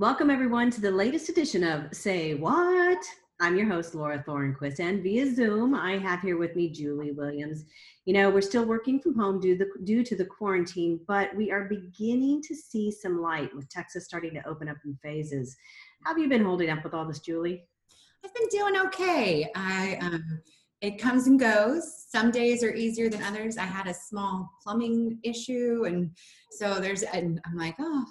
Welcome, everyone, to the latest edition of Say What? I'm your host, Laura Thornquist, and via Zoom, I have here with me Julie Williams. You know, we're still working from home due, the, due to the quarantine, but we are beginning to see some light with Texas starting to open up in phases. How have you been holding up with all this, Julie? I've been doing okay. I um, it comes and goes. Some days are easier than others. I had a small plumbing issue, and so there's. And I'm like, oh,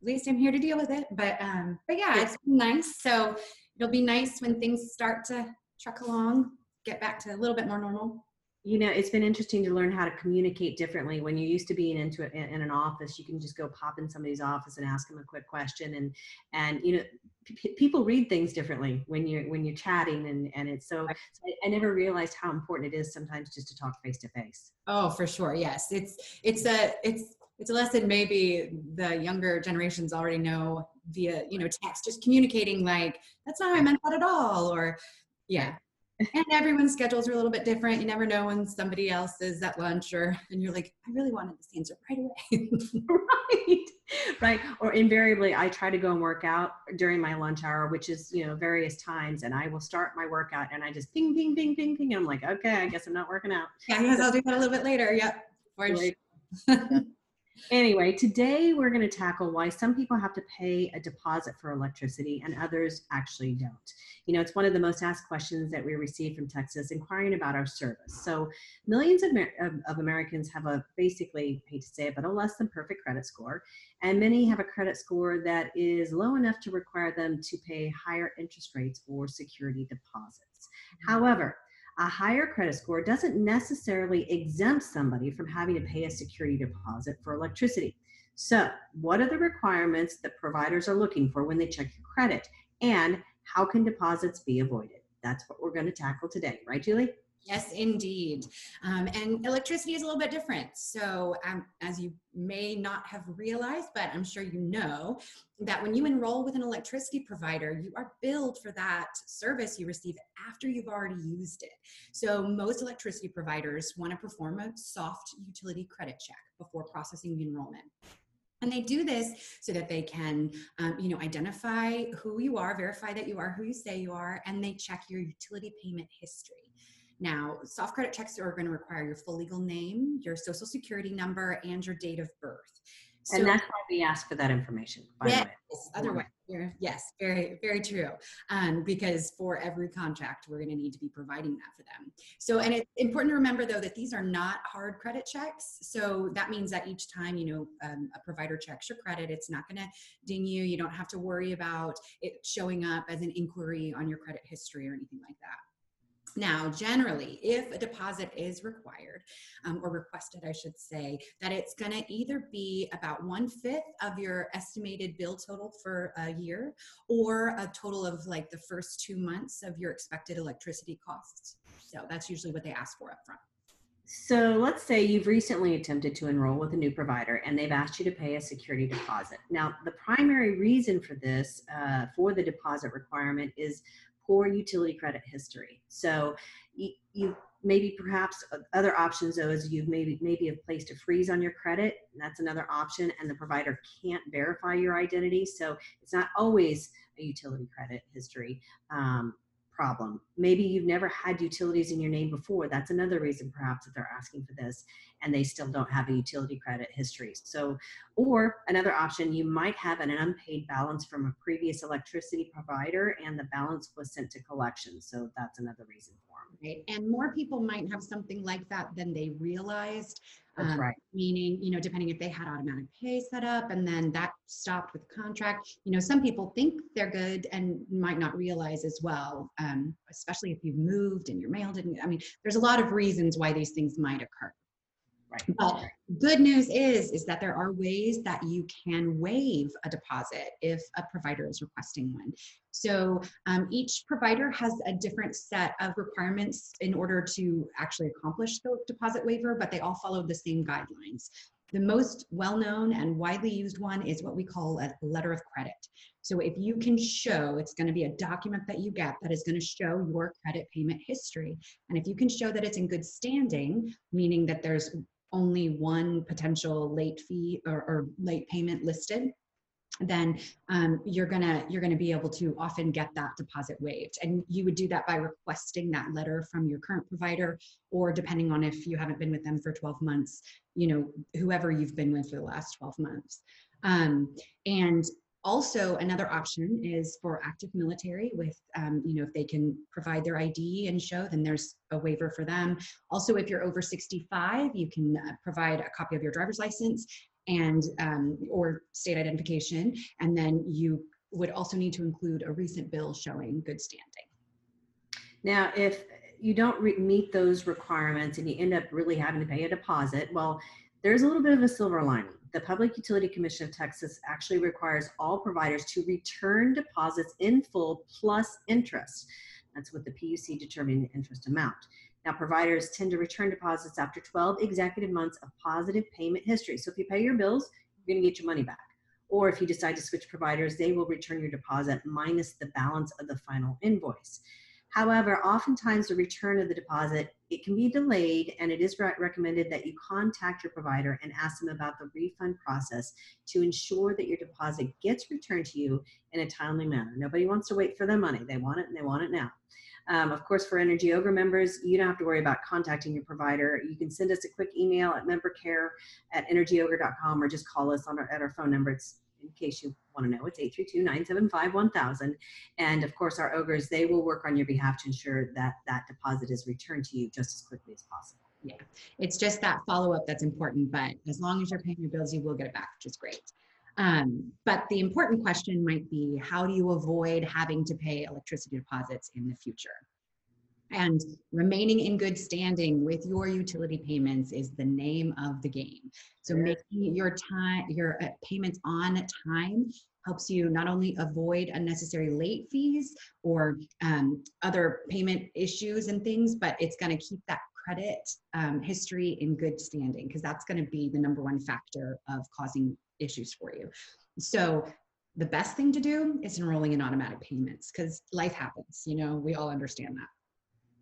at least I'm here to deal with it. But um, but yeah, it's nice. So it'll be nice when things start to truck along, get back to a little bit more normal. You know, it's been interesting to learn how to communicate differently. When you're used to being into a, in an office, you can just go pop in somebody's office and ask them a quick question, and and you know, p- people read things differently when you're when you're chatting, and and it's so. so I, I never realized how important it is sometimes just to talk face to face. Oh, for sure. Yes, it's it's a it's it's a lesson maybe the younger generations already know via you know text just communicating like that's not how i meant that at all or yeah. And everyone's schedules are a little bit different. You never know when somebody else is at lunch or and you're like i really wanted this answer right away. Right. Right. Or invariably i try to go and work out during my lunch hour which is you know various times and i will start my workout and i just ping ping ping ping ping and i'm like okay i guess i'm not working out. Yeah yes i'll do that a little bit later. Yep. Right. Anyway, today we're going to tackle why some people have to pay a deposit for electricity and others actually don't. You know, it's one of the most asked questions that we receive from Texas inquiring about our service. So, millions of, of, of Americans have a basically, hate to say it, but a less than perfect credit score. And many have a credit score that is low enough to require them to pay higher interest rates or security deposits. Mm-hmm. However, a higher credit score doesn't necessarily exempt somebody from having to pay a security deposit for electricity. So, what are the requirements that providers are looking for when they check your credit? And how can deposits be avoided? That's what we're going to tackle today, right, Julie? Yes, indeed. Um, and electricity is a little bit different. So, um, as you may not have realized, but I'm sure you know, that when you enroll with an electricity provider, you are billed for that service you receive after you've already used it. So, most electricity providers want to perform a soft utility credit check before processing the enrollment. And they do this so that they can, um, you know, identify who you are, verify that you are who you say you are, and they check your utility payment history. Now, soft credit checks are going to require your full legal name, your social security number, and your date of birth. So, and that's why we ask for that information. By yes, otherwise, yes, very, very true. Um, because for every contract, we're going to need to be providing that for them. So, and it's important to remember though that these are not hard credit checks. So that means that each time you know um, a provider checks your credit, it's not going to ding you. You don't have to worry about it showing up as an inquiry on your credit history or anything like that. Now, generally, if a deposit is required um, or requested, I should say, that it's going to either be about one fifth of your estimated bill total for a year or a total of like the first two months of your expected electricity costs. So that's usually what they ask for up front. So let's say you've recently attempted to enroll with a new provider and they've asked you to pay a security deposit. Now, the primary reason for this, uh, for the deposit requirement, is poor utility credit history. So you, you maybe perhaps other options though is you've maybe maybe have placed a freeze on your credit. that's another option, and the provider can't verify your identity. So it's not always a utility credit history. Um, problem. Maybe you've never had utilities in your name before. That's another reason perhaps that they're asking for this and they still don't have a utility credit history. So, or another option, you might have an unpaid balance from a previous electricity provider and the balance was sent to collection. So that's another reason. Right. And more people might have something like that than they realized. That's um, right. Meaning, you know, depending if they had automatic pay set up and then that stopped with the contract. You know, some people think they're good and might not realize as well, um, especially if you've moved and your mail didn't. I mean, there's a lot of reasons why these things might occur. Right. But good news is is that there are ways that you can waive a deposit if a provider is requesting one. So um, each provider has a different set of requirements in order to actually accomplish the deposit waiver, but they all follow the same guidelines. The most well-known and widely used one is what we call a letter of credit. So if you can show, it's going to be a document that you get that is going to show your credit payment history. And if you can show that it's in good standing, meaning that there's only one potential late fee or, or late payment listed, then um, you're gonna you're gonna be able to often get that deposit waived. And you would do that by requesting that letter from your current provider or depending on if you haven't been with them for 12 months you know whoever you've been with for the last 12 months. Um, and also another option is for active military with um, you know if they can provide their id and show then there's a waiver for them also if you're over 65 you can uh, provide a copy of your driver's license and um, or state identification and then you would also need to include a recent bill showing good standing Now, if you don't meet those requirements and you end up really having to pay a deposit, well, there's a little bit of a silver lining. The Public Utility Commission of Texas actually requires all providers to return deposits in full plus interest. That's what the PUC determining the interest amount. Now, providers tend to return deposits after 12 executive months of positive payment history. So if you pay your bills, you're going to get your money back. Or if you decide to switch providers, they will return your deposit minus the balance of the final invoice. However, oftentimes the return of the deposit, it can be delayed and it is re- recommended that you contact your provider and ask them about the refund process to ensure that your deposit gets returned to you in a timely manner. Nobody wants to wait for their money. They want it and they want it now. Um, of course, for Energy Ogre members, you don't have to worry about contacting your provider. You can send us a quick email at membercare at energyogre.com or just call us on our, at our phone number. It's in case you want to know, it's 832-975-1000. And of course, our ogres, they will work on your behalf to ensure that that deposit is returned to you just as quickly as possible. Yeah, it's just that follow-up that's important but as long as you're paying your bills you will get it back which is great um, but the important question might be how do you avoid having to pay electricity deposits in the future and remaining in good standing with your utility payments is the name of the game so Yeah. making your time your uh, payments on time helps you not only avoid unnecessary late fees or um, other payment issues and things, but it's going to keep that credit um, history in good standing because that's going to be the number one factor of causing issues for you. So the best thing to do is enrolling in automatic payments because life happens. You know, we all understand that.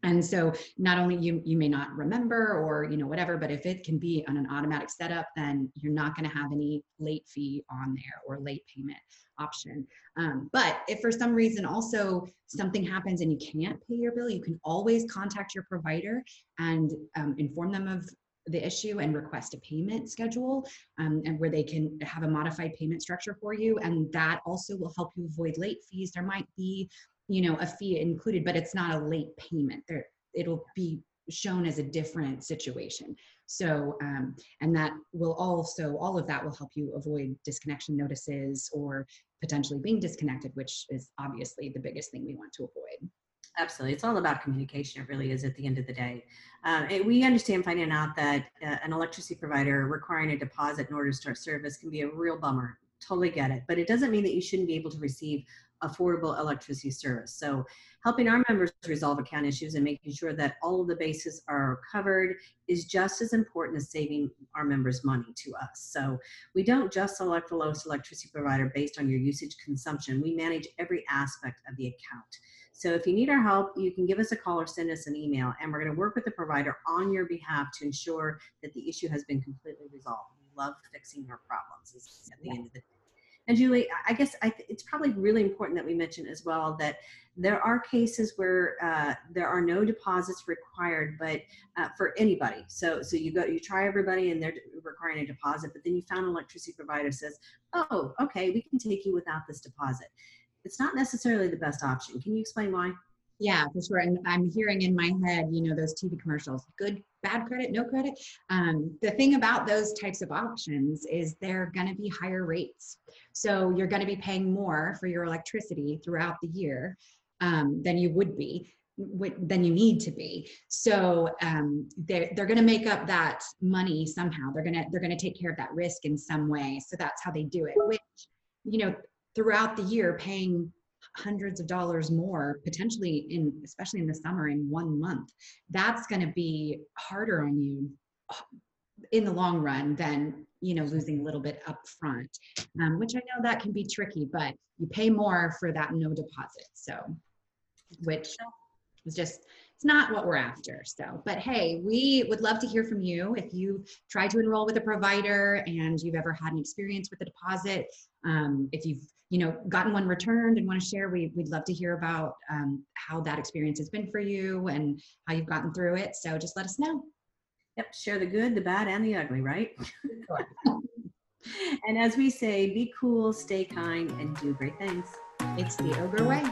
And so not only you you may not remember or you know whatever, but if it can be on an automatic setup, then you're not going to have any late fee on there or late payment option. Um, but if for some reason also something happens and you can't pay your bill, you can always contact your provider and um, inform them of the issue and request a payment schedule um, and where they can have a modified payment structure for you and that also will help you avoid late fees there might be you know a fee included but it's not a late payment there it'll be shown as a different situation so um, and that will also all of that will help you avoid disconnection notices or potentially being disconnected which is obviously the biggest thing we want to avoid Absolutely. It's all about communication. It really is at the end of the day. Um, we understand finding out that uh, an electricity provider requiring a deposit in order to start service can be a real bummer. Totally get it. But it doesn't mean that you shouldn't be able to receive affordable electricity service. So helping our members resolve account issues and making sure that all of the bases are covered is just as important as saving our members money to us. So we don't just select the lowest electricity provider based on your usage consumption. We manage every aspect of the account. So if you need our help, you can give us a call or send us an email, and we're going to work with the provider on your behalf to ensure that the issue has been completely resolved. We love fixing your problems at the end of the day. And Julie, I- guess I, th- it's probably really important that we mention as well that there are cases where uh, there are no deposits required, but uh, for anybody. So, so you go, you try everybody, and they're requiring a deposit, but then you found an electricity provider says, "Oh, okay, we can take you without this deposit." It's not necessarily the best option. Can you explain why? Yeah, for sure. And I'm hearing in my head, you know, those TV commercials, good, bad credit, no credit. Um, the thing about those types of options is they're going to be higher rates. So you're going to be paying more for your electricity throughout the year um, than you would be than you need to be so um, they're, they're going to make up that money somehow they're going to they're going to take care of that risk in some way so that's how they do it which you know throughout the year paying hundreds of dollars more potentially in especially in the summer in one month that's going to be harder on you uh, in the long run than you know losing a little bit up front um, which i know that can be tricky but you pay more for that no deposit so which is just it's not what we're after. So, but hey, we would love to hear from you if you try to enroll with a provider and you've ever had an experience with a deposit. Um, if you've you know gotten one returned and want to share, we, we'd love to hear about um, how that experience has been for you and how you've gotten through it. So just let us know. Yep, share the good, the bad, and the ugly, right? and as we say, be cool, stay kind, and do great things. It's the Ogre Way.